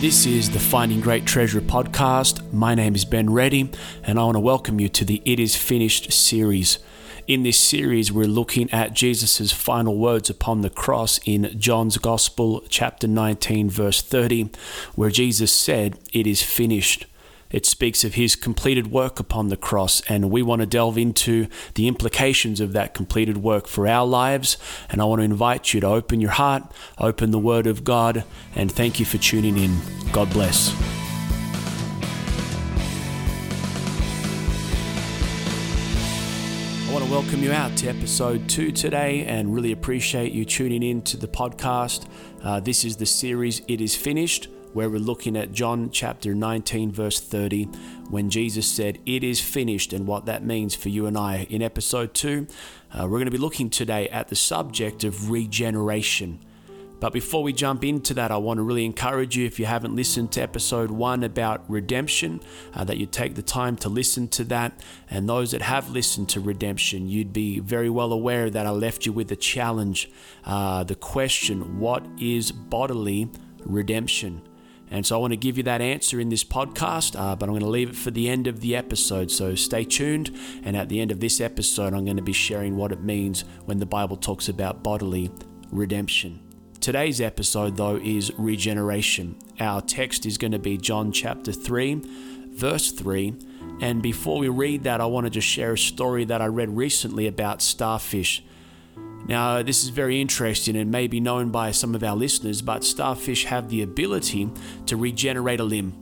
This is the Finding Great Treasure podcast. My name is Ben Reddy, and I want to welcome you to the It Is Finished series. In this series, we're looking at Jesus' final words upon the cross in John's Gospel, chapter 19, verse 30, where Jesus said, It is finished. It speaks of his completed work upon the cross, and we want to delve into the implications of that completed work for our lives. And I want to invite you to open your heart, open the Word of God, and thank you for tuning in. God bless. I want to welcome you out to episode two today and really appreciate you tuning in to the podcast. Uh, this is the series It Is Finished where we're looking at John chapter 19, verse 30, when Jesus said, It is finished, and what that means for you and I. In episode 2, uh, we're going to be looking today at the subject of regeneration. But before we jump into that, I want to really encourage you, if you haven't listened to episode one about redemption, uh, that you take the time to listen to that. And those that have listened to redemption, you'd be very well aware that I left you with a challenge uh, the question, What is bodily redemption? And so I want to give you that answer in this podcast, uh, but I'm going to leave it for the end of the episode. So stay tuned. And at the end of this episode, I'm going to be sharing what it means when the Bible talks about bodily redemption. Today's episode, though, is regeneration. Our text is going to be John chapter 3, verse 3. And before we read that, I want to just share a story that I read recently about starfish. Now, this is very interesting and may be known by some of our listeners, but starfish have the ability to regenerate a limb.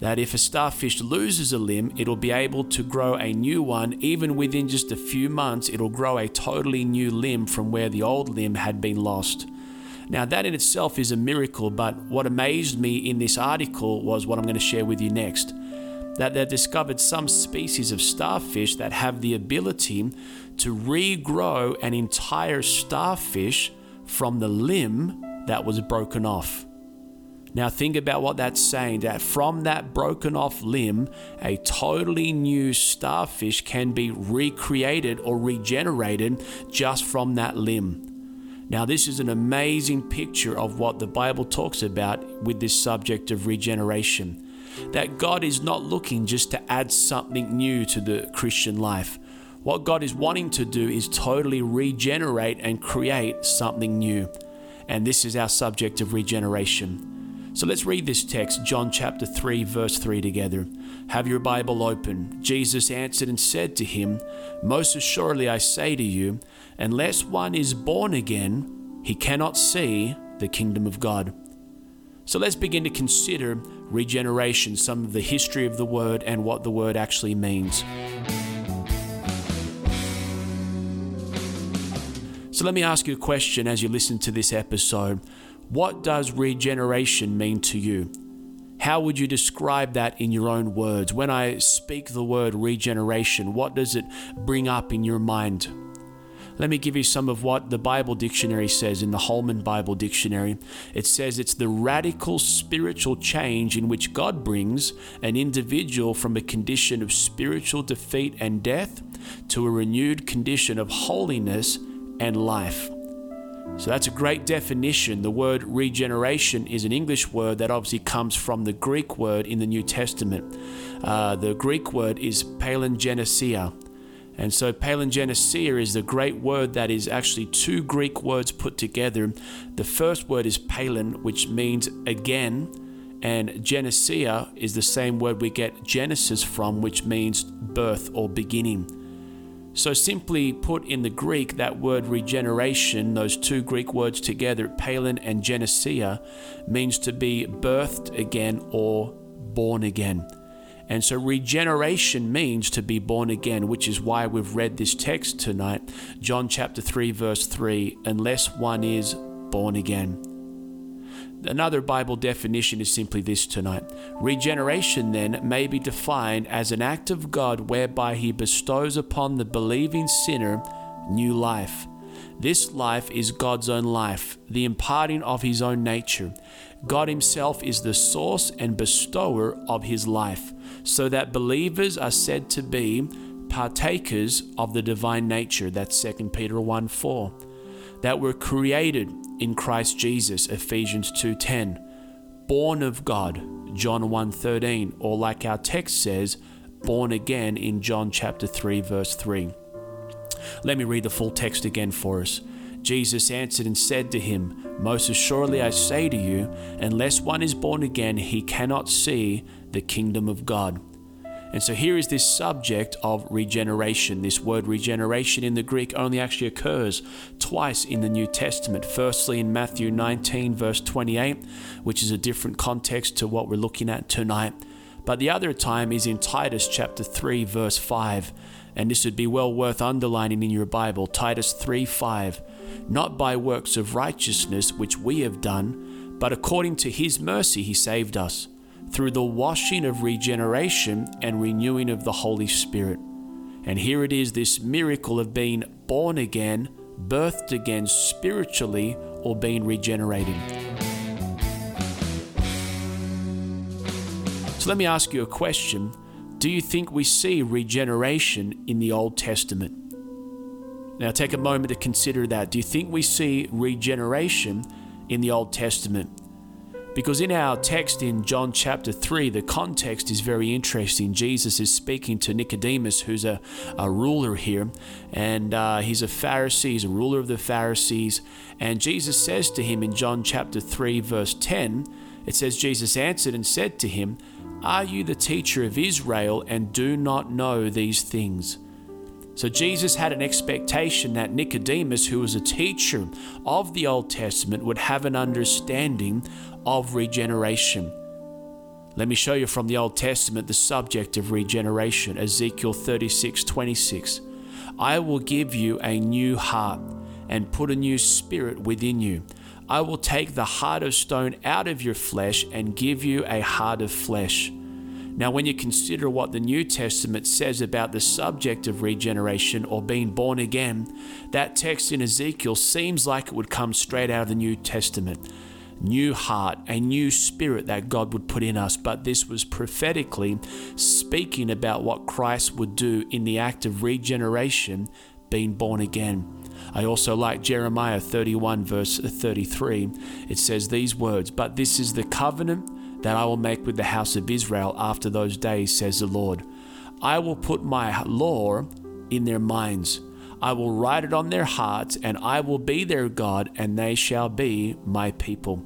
That if a starfish loses a limb, it'll be able to grow a new one. Even within just a few months, it'll grow a totally new limb from where the old limb had been lost. Now, that in itself is a miracle, but what amazed me in this article was what I'm going to share with you next that they've discovered some species of starfish that have the ability to regrow an entire starfish from the limb that was broken off. Now, think about what that's saying that from that broken off limb, a totally new starfish can be recreated or regenerated just from that limb. Now, this is an amazing picture of what the Bible talks about with this subject of regeneration that God is not looking just to add something new to the Christian life. What God is wanting to do is totally regenerate and create something new. And this is our subject of regeneration. So let's read this text, John chapter 3, verse 3 together. Have your Bible open. Jesus answered and said to him, Most assuredly I say to you, unless one is born again, he cannot see the kingdom of God. So let's begin to consider regeneration, some of the history of the word, and what the word actually means. So let me ask you a question as you listen to this episode. What does regeneration mean to you? How would you describe that in your own words? When I speak the word regeneration, what does it bring up in your mind? Let me give you some of what the Bible Dictionary says in the Holman Bible Dictionary. It says it's the radical spiritual change in which God brings an individual from a condition of spiritual defeat and death to a renewed condition of holiness and life. So that's a great definition. The word regeneration is an English word that obviously comes from the Greek word in the New Testament. Uh, the Greek word is palingenesia. And so palingenesia is the great word that is actually two Greek words put together. The first word is palin, which means again, and genesia is the same word we get Genesis from, which means birth or beginning. So, simply put in the Greek, that word regeneration, those two Greek words together, palin and genesia, means to be birthed again or born again. And so regeneration means to be born again, which is why we've read this text tonight, John chapter 3 verse 3, unless one is born again. Another Bible definition is simply this tonight. Regeneration, then, may be defined as an act of God whereby He bestows upon the believing sinner new life. This life is God's own life, the imparting of His own nature. God Himself is the source and bestower of His life so that believers are said to be partakers of the divine nature. That's 2 Peter 1 4. That were created in Christ Jesus, Ephesians 2:10. born of God, John 1:13, or like our text says, born again in John chapter 3 verse 3. Let me read the full text again for us. Jesus answered and said to him, Most assuredly I say to you, unless one is born again, he cannot see the kingdom of God. And so here is this subject of regeneration. This word regeneration in the Greek only actually occurs twice in the New Testament. Firstly, in Matthew 19, verse 28, which is a different context to what we're looking at tonight. But the other time is in Titus chapter 3, verse 5. And this would be well worth underlining in your Bible Titus 3 5. Not by works of righteousness which we have done, but according to his mercy he saved us through the washing of regeneration and renewing of the Holy Spirit. And here it is this miracle of being born again, birthed again spiritually, or being regenerated. So let me ask you a question. Do you think we see regeneration in the Old Testament? Now take a moment to consider that. Do you think we see regeneration in the Old Testament? Because in our text in John chapter 3, the context is very interesting. Jesus is speaking to Nicodemus, who's a, a ruler here, and uh, he's a Pharisee, he's a ruler of the Pharisees. And Jesus says to him in John chapter 3, verse 10, it says, Jesus answered and said to him, Are you the teacher of Israel and do not know these things? So Jesus had an expectation that Nicodemus, who was a teacher of the Old Testament, would have an understanding of regeneration. Let me show you from the Old Testament the subject of regeneration. Ezekiel 36 26. I will give you a new heart and put a new spirit within you. I will take the heart of stone out of your flesh and give you a heart of flesh. Now, when you consider what the New Testament says about the subject of regeneration or being born again, that text in Ezekiel seems like it would come straight out of the New Testament. New heart, a new spirit that God would put in us, but this was prophetically speaking about what Christ would do in the act of regeneration, being born again. I also like Jeremiah 31, verse 33. It says these words, But this is the covenant that I will make with the house of Israel after those days, says the Lord. I will put my law in their minds. I will write it on their hearts, and I will be their God, and they shall be my people.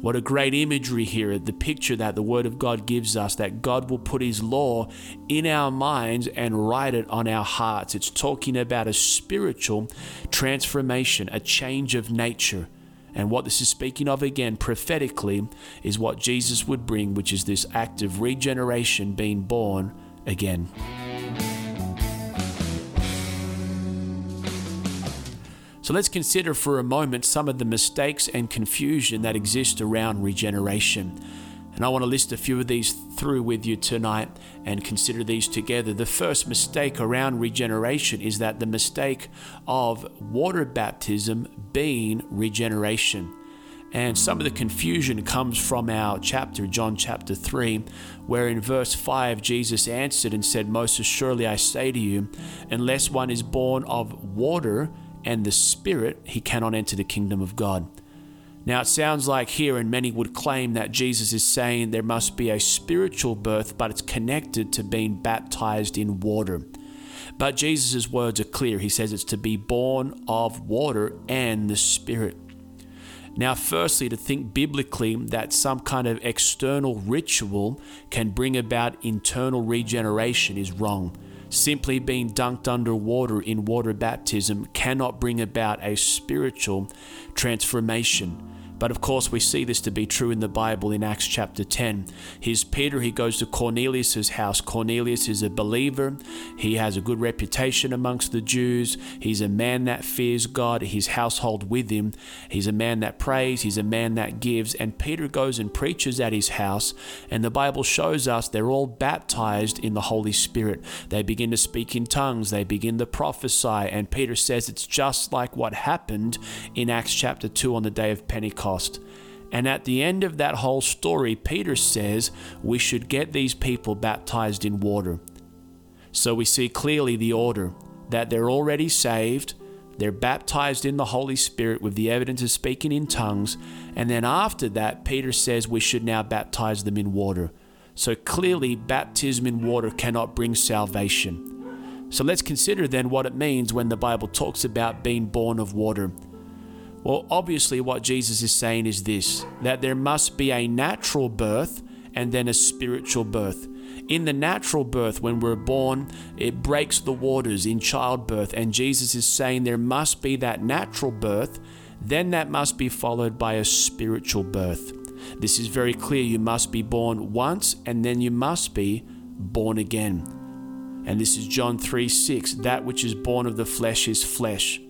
What a great imagery here, the picture that the Word of God gives us that God will put His law in our minds and write it on our hearts. It's talking about a spiritual transformation, a change of nature. And what this is speaking of again prophetically is what Jesus would bring, which is this act of regeneration, being born again. So let's consider for a moment some of the mistakes and confusion that exist around regeneration. And I want to list a few of these through with you tonight and consider these together. The first mistake around regeneration is that the mistake of water baptism being regeneration. And some of the confusion comes from our chapter, John chapter 3, where in verse 5 Jesus answered and said, Most assuredly I say to you, unless one is born of water and the Spirit, he cannot enter the kingdom of God. Now, it sounds like here, and many would claim that Jesus is saying there must be a spiritual birth, but it's connected to being baptized in water. But Jesus' words are clear. He says it's to be born of water and the Spirit. Now, firstly, to think biblically that some kind of external ritual can bring about internal regeneration is wrong. Simply being dunked under water in water baptism cannot bring about a spiritual transformation. But of course, we see this to be true in the Bible in Acts chapter 10. Here's Peter, he goes to Cornelius' house. Cornelius is a believer, he has a good reputation amongst the Jews. He's a man that fears God, his household with him. He's a man that prays, he's a man that gives. And Peter goes and preaches at his house, and the Bible shows us they're all baptized in the Holy Spirit. They begin to speak in tongues, they begin to prophesy, and Peter says it's just like what happened in Acts chapter 2 on the day of Pentecost. Pentecost. And at the end of that whole story, Peter says we should get these people baptized in water. So we see clearly the order that they're already saved, They're baptized in the Holy Spirit with the evidence of speaking in tongues. And then after that, Peter says we should now baptize them in water. So clearly, baptism in water cannot bring salvation. So let's consider then what it means when the Bible talks about being born of water. Well, obviously, what Jesus is saying is this that there must be a natural birth and then a spiritual birth. In the natural birth, when we're born, it breaks the waters in childbirth, and Jesus is saying there must be that natural birth, then that must be followed by a spiritual birth. This is very clear. You must be born once, and then you must be born again. And this is John 3 6. That which is born of the flesh is flesh.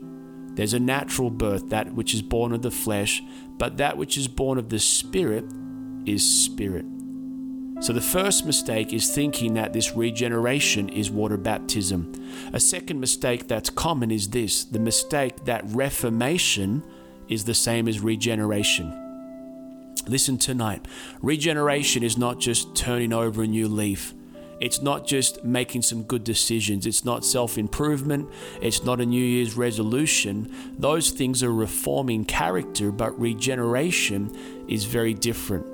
There's a natural birth, that which is born of the flesh, but that which is born of the Spirit is spirit. So the first mistake is thinking that this regeneration is water baptism. A second mistake that's common is this the mistake that reformation is the same as regeneration. Listen tonight. Regeneration is not just turning over a new leaf. It's not just making some good decisions. It's not self improvement. It's not a New Year's resolution. Those things are reforming character, but regeneration is very different.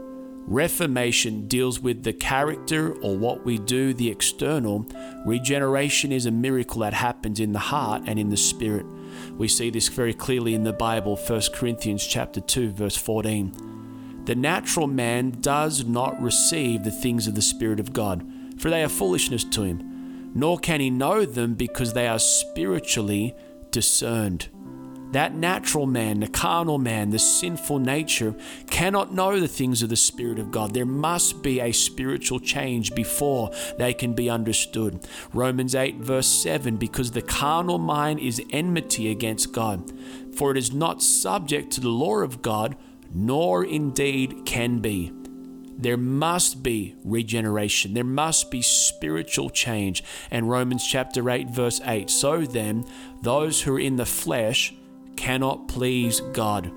Reformation deals with the character or what we do, the external. Regeneration is a miracle that happens in the heart and in the spirit. We see this very clearly in the Bible, 1 Corinthians chapter 2 verse 14. The natural man does not receive the things of the spirit of God, for they are foolishness to him, nor can he know them because they are spiritually discerned. That natural man, the carnal man, the sinful nature cannot know the things of the Spirit of God. There must be a spiritual change before they can be understood. Romans 8, verse 7 because the carnal mind is enmity against God, for it is not subject to the law of God, nor indeed can be. There must be regeneration. There must be spiritual change. And Romans chapter 8, verse 8 So then, those who are in the flesh, cannot please God.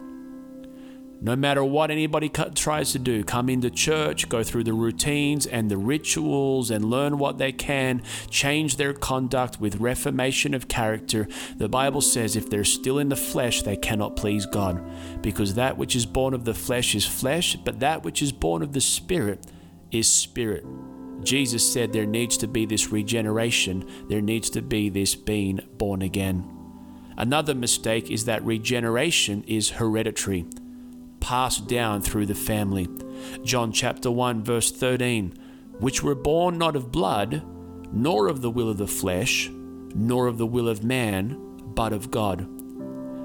No matter what anybody tries to do, come into church, go through the routines and the rituals and learn what they can, change their conduct with reformation of character. The Bible says if they're still in the flesh, they cannot please God. Because that which is born of the flesh is flesh, but that which is born of the Spirit is spirit. Jesus said there needs to be this regeneration, there needs to be this being born again. Another mistake is that regeneration is hereditary, passed down through the family. John chapter 1 verse 13, which were born not of blood, nor of the will of the flesh, nor of the will of man, but of God.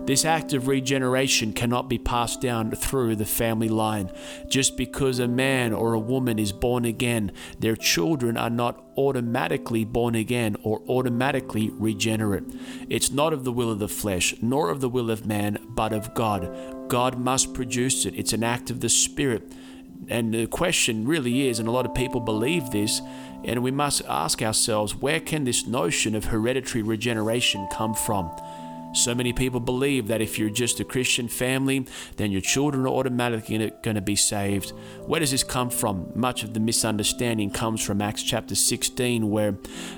This act of regeneration cannot be passed down through the family line. Just because a man or a woman is born again, their children are not automatically born again or automatically regenerate. It's not of the will of the flesh, nor of the will of man, but of God. God must produce it. It's an act of the Spirit. And the question really is, and a lot of people believe this, and we must ask ourselves where can this notion of hereditary regeneration come from? So many people believe that if you're just a Christian family, then your children are automatically going to be saved. Where does this come from? Much of the misunderstanding comes from Acts chapter 16, where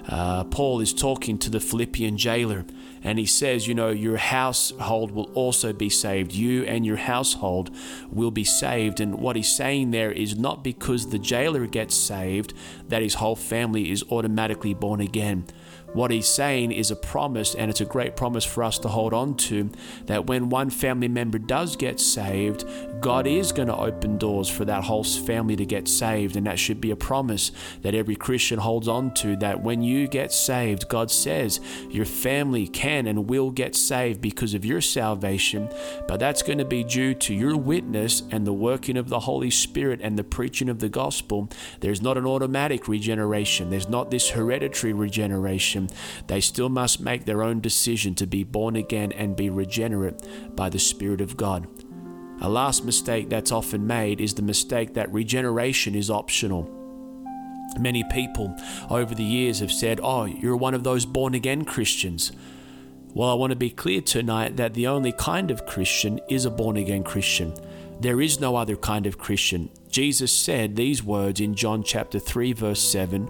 uh, Paul is talking to the Philippian jailer, and he says, You know, your household will also be saved. You and your household will be saved. And what he's saying there is not because the jailer gets saved that his whole family is automatically born again. What he's saying is a promise, and it's a great promise for us to hold on to that when one family member does get saved, God is going to open doors for that whole family to get saved. And that should be a promise that every Christian holds on to that when you get saved, God says your family can and will get saved because of your salvation. But that's going to be due to your witness and the working of the Holy Spirit and the preaching of the gospel. There's not an automatic regeneration, there's not this hereditary regeneration they still must make their own decision to be born again and be regenerate by the Spirit of God. A last mistake that's often made is the mistake that regeneration is optional. Many people over the years have said, Oh, you're one of those born again Christians. Well, I want to be clear tonight that the only kind of Christian is a born again Christian. There is no other kind of Christian. Jesus said these words in John chapter 3 verse 7,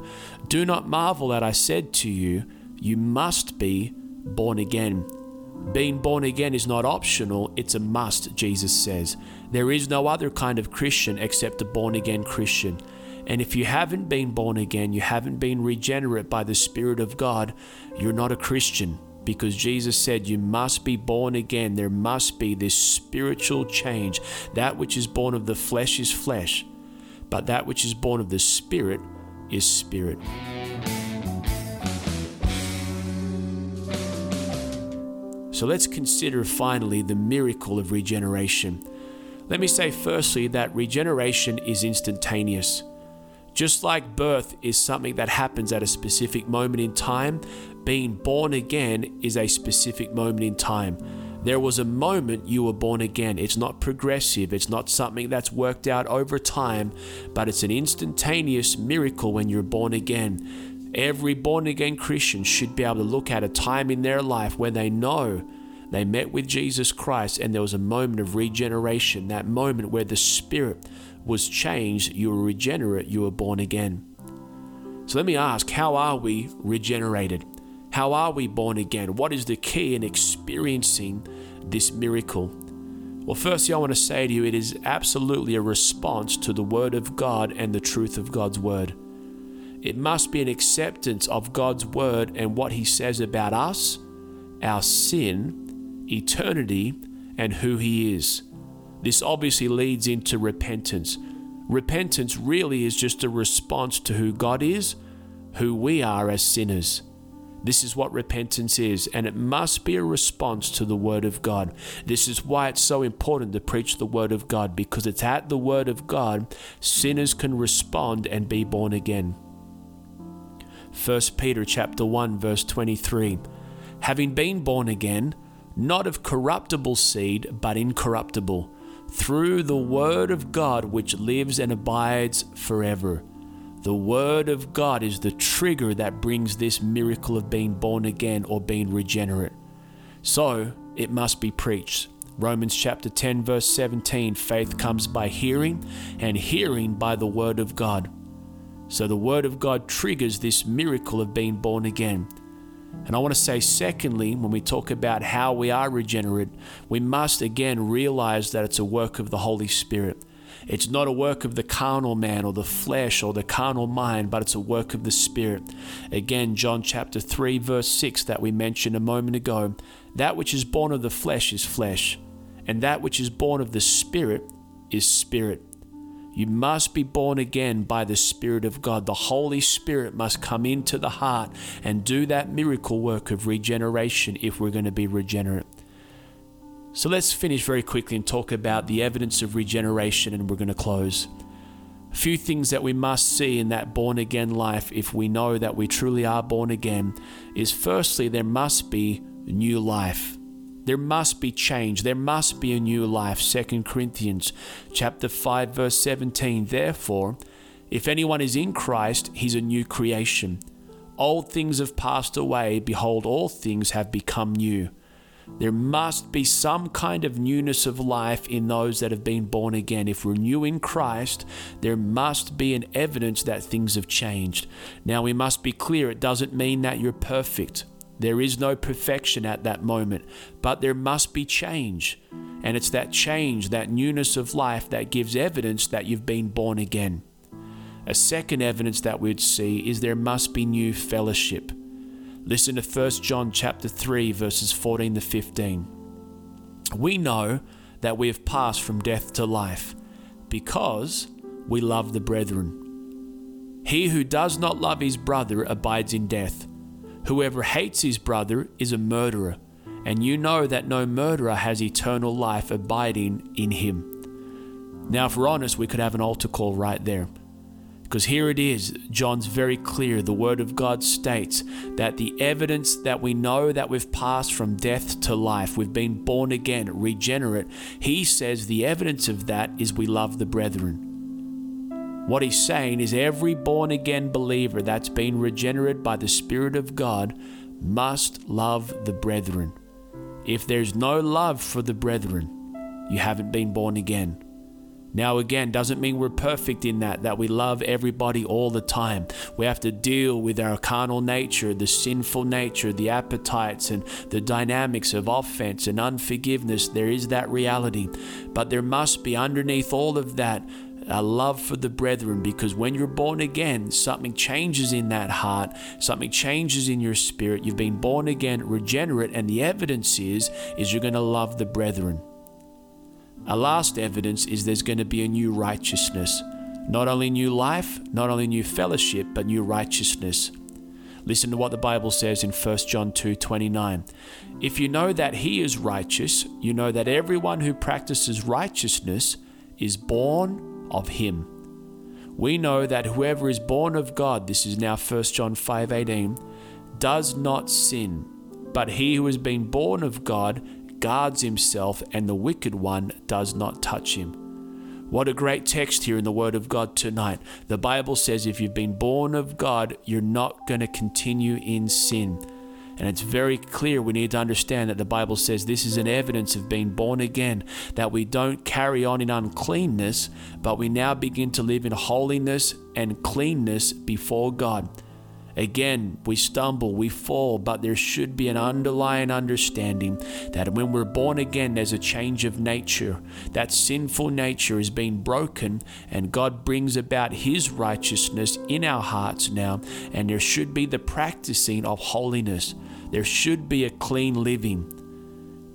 "Do not marvel that I said to you, you must be born again." Being born again is not optional, it's a must, Jesus says. There is no other kind of Christian except a born again Christian. And if you haven't been born again, you haven't been regenerate by the Spirit of God, you're not a Christian because Jesus said you must be born again. There must be this spiritual change. That which is born of the flesh is flesh, but that which is born of the Spirit is spirit. So let's consider finally the miracle of regeneration. Let me say firstly that regeneration is instantaneous. Just like birth is something that happens at a specific moment in time, being born again is a specific moment in time. There was a moment you were born again. It's not progressive, it's not something that's worked out over time, but it's an instantaneous miracle when you're born again. Every born again Christian should be able to look at a time in their life where they know they met with Jesus Christ and there was a moment of regeneration, that moment where the Spirit was changed, you were regenerate, you were born again. So let me ask, how are we regenerated? How are we born again? What is the key in experiencing this miracle? Well, firstly, I want to say to you, it is absolutely a response to the Word of God and the truth of God's Word. It must be an acceptance of God's Word and what He says about us, our sin, eternity, and who He is. This obviously leads into repentance. Repentance really is just a response to who God is, who we are as sinners. This is what repentance is, and it must be a response to the Word of God. This is why it's so important to preach the Word of God, because it's at the Word of God sinners can respond and be born again. 1 Peter chapter 1 verse 23 Having been born again, not of corruptible seed, but incorruptible through the Word of God which lives and abides forever. The Word of God is the trigger that brings this miracle of being born again or being regenerate. So it must be preached. Romans chapter 10, verse 17 faith comes by hearing, and hearing by the Word of God. So the Word of God triggers this miracle of being born again. And I want to say, secondly, when we talk about how we are regenerate, we must again realize that it's a work of the Holy Spirit. It's not a work of the carnal man or the flesh or the carnal mind, but it's a work of the Spirit. Again, John chapter 3, verse 6, that we mentioned a moment ago that which is born of the flesh is flesh, and that which is born of the Spirit is spirit. You must be born again by the Spirit of God. The Holy Spirit must come into the heart and do that miracle work of regeneration if we're going to be regenerate. So let's finish very quickly and talk about the evidence of regeneration, and we're going to close. A few things that we must see in that born again life if we know that we truly are born again is firstly, there must be new life. There must be change. There must be a new life. 2 Corinthians chapter 5 verse 17. Therefore, if anyone is in Christ, he's a new creation. Old things have passed away, behold all things have become new. There must be some kind of newness of life in those that have been born again. If we're new in Christ, there must be an evidence that things have changed. Now, we must be clear it doesn't mean that you're perfect. There is no perfection at that moment, but there must be change. And it's that change, that newness of life, that gives evidence that you've been born again. A second evidence that we'd see is there must be new fellowship. Listen to 1 John chapter 3 verses 14 to 15. We know that we have passed from death to life because we love the brethren. He who does not love his brother abides in death. Whoever hates his brother is a murderer, and you know that no murderer has eternal life abiding in him. Now, if we're honest, we could have an altar call right there. Because here it is, John's very clear. The Word of God states that the evidence that we know that we've passed from death to life, we've been born again, regenerate, he says the evidence of that is we love the brethren. What he's saying is every born again believer that's been regenerated by the Spirit of God must love the brethren. If there's no love for the brethren, you haven't been born again. Now, again, doesn't mean we're perfect in that, that we love everybody all the time. We have to deal with our carnal nature, the sinful nature, the appetites, and the dynamics of offense and unforgiveness. There is that reality. But there must be underneath all of that a love for the brethren because when you're born again, something changes in that heart, something changes in your spirit. You've been born again, regenerate, and the evidence is is you're going to love the brethren. A last evidence is there's going to be a new righteousness. Not only new life, not only new fellowship, but new righteousness. Listen to what the Bible says in 1 John 2:29. If you know that he is righteous, you know that everyone who practices righteousness is born of him. We know that whoever is born of God, this is now 1 John 5:18, does not sin, but he who has been born of God guards himself, and the wicked one does not touch him. What a great text here in the Word of God tonight. The Bible says if you've been born of God, you're not going to continue in sin. And it's very clear we need to understand that the Bible says this is an evidence of being born again, that we don't carry on in uncleanness, but we now begin to live in holiness and cleanness before God. Again, we stumble, we fall, but there should be an underlying understanding that when we're born again, there's a change of nature. That sinful nature is being broken, and God brings about His righteousness in our hearts now, and there should be the practicing of holiness. There should be a clean living.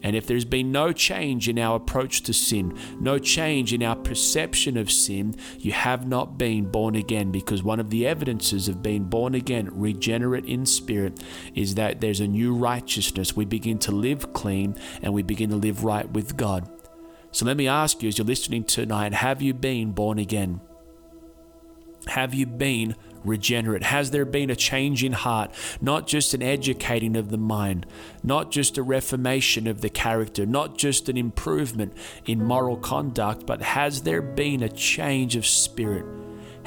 And if there's been no change in our approach to sin, no change in our perception of sin, you have not been born again because one of the evidences of being born again, regenerate in spirit, is that there's a new righteousness. We begin to live clean and we begin to live right with God. So let me ask you as you're listening tonight have you been born again? Have you been regenerate? Has there been a change in heart? Not just an educating of the mind, not just a reformation of the character, not just an improvement in moral conduct, but has there been a change of spirit?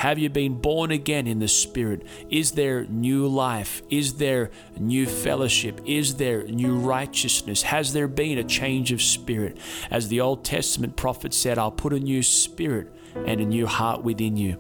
Have you been born again in the Spirit? Is there new life? Is there new fellowship? Is there new righteousness? Has there been a change of spirit? As the Old Testament prophet said, I'll put a new spirit and a new heart within you.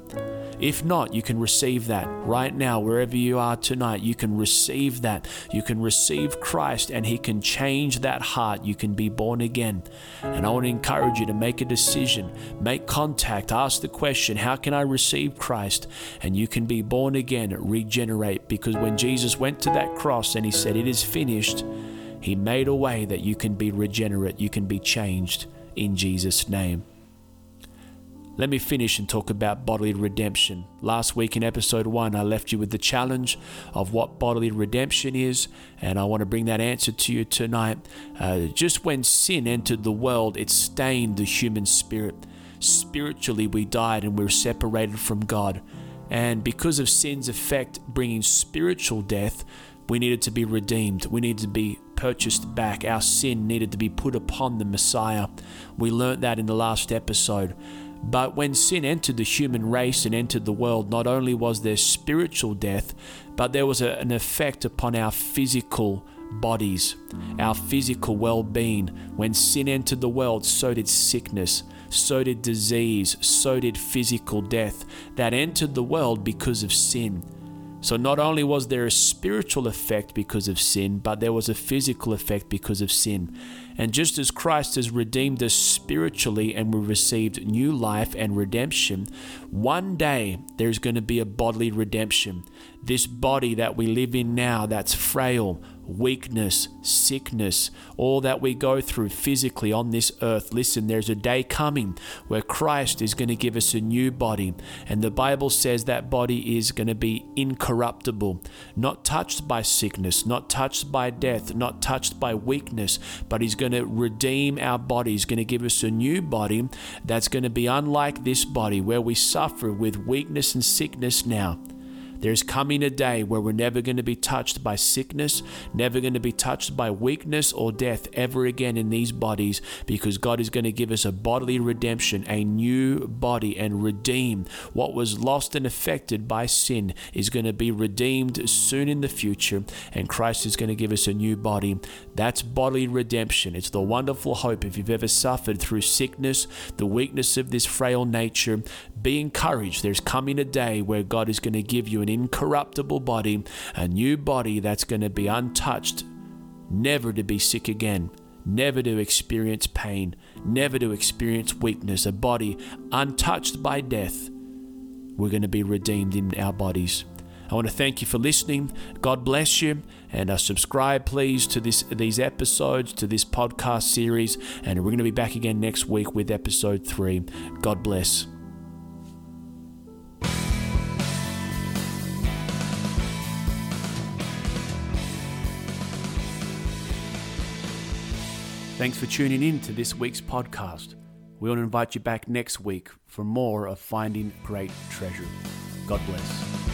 If not, you can receive that right now, wherever you are tonight. You can receive that. You can receive Christ and He can change that heart. You can be born again. And I want to encourage you to make a decision, make contact, ask the question, How can I receive Christ? And you can be born again, regenerate. Because when Jesus went to that cross and He said, It is finished, He made a way that you can be regenerate, you can be changed in Jesus' name. Let me finish and talk about bodily redemption. Last week in episode 1, I left you with the challenge of what bodily redemption is, and I want to bring that answer to you tonight. Uh, just when sin entered the world, it stained the human spirit. Spiritually, we died and we were separated from God. And because of sin's effect bringing spiritual death, we needed to be redeemed. We needed to be purchased back. Our sin needed to be put upon the Messiah. We learnt that in the last episode. But when sin entered the human race and entered the world, not only was there spiritual death, but there was a, an effect upon our physical bodies, our physical well being. When sin entered the world, so did sickness, so did disease, so did physical death that entered the world because of sin. So, not only was there a spiritual effect because of sin, but there was a physical effect because of sin. And just as Christ has redeemed us spiritually and we received new life and redemption, one day there's going to be a bodily redemption. This body that we live in now that's frail, weakness, sickness, all that we go through physically on this earth. Listen, there's a day coming where Christ is going to give us a new body. And the Bible says that body is going to be incorruptible, not touched by sickness, not touched by death, not touched by weakness, but He's going to redeem our body. He's going to give us a new body that's going to be unlike this body where we suffer with weakness and sickness now. There's coming a day where we're never going to be touched by sickness, never going to be touched by weakness or death ever again in these bodies because God is going to give us a bodily redemption, a new body, and redeem what was lost and affected by sin is going to be redeemed soon in the future, and Christ is going to give us a new body. That's bodily redemption. It's the wonderful hope if you've ever suffered through sickness, the weakness of this frail nature. Be encouraged. There's coming a day where God is going to give you an incorruptible body, a new body that's going to be untouched, never to be sick again never to experience pain, never to experience weakness, a body untouched by death. We're going to be redeemed in our bodies. I want to thank you for listening. God bless you, and uh, subscribe, please, to this these episodes, to this podcast series. And we're going to be back again next week with episode three. God bless. Thanks for tuning in to this week's podcast. We want to invite you back next week for more of Finding Great Treasure. God bless.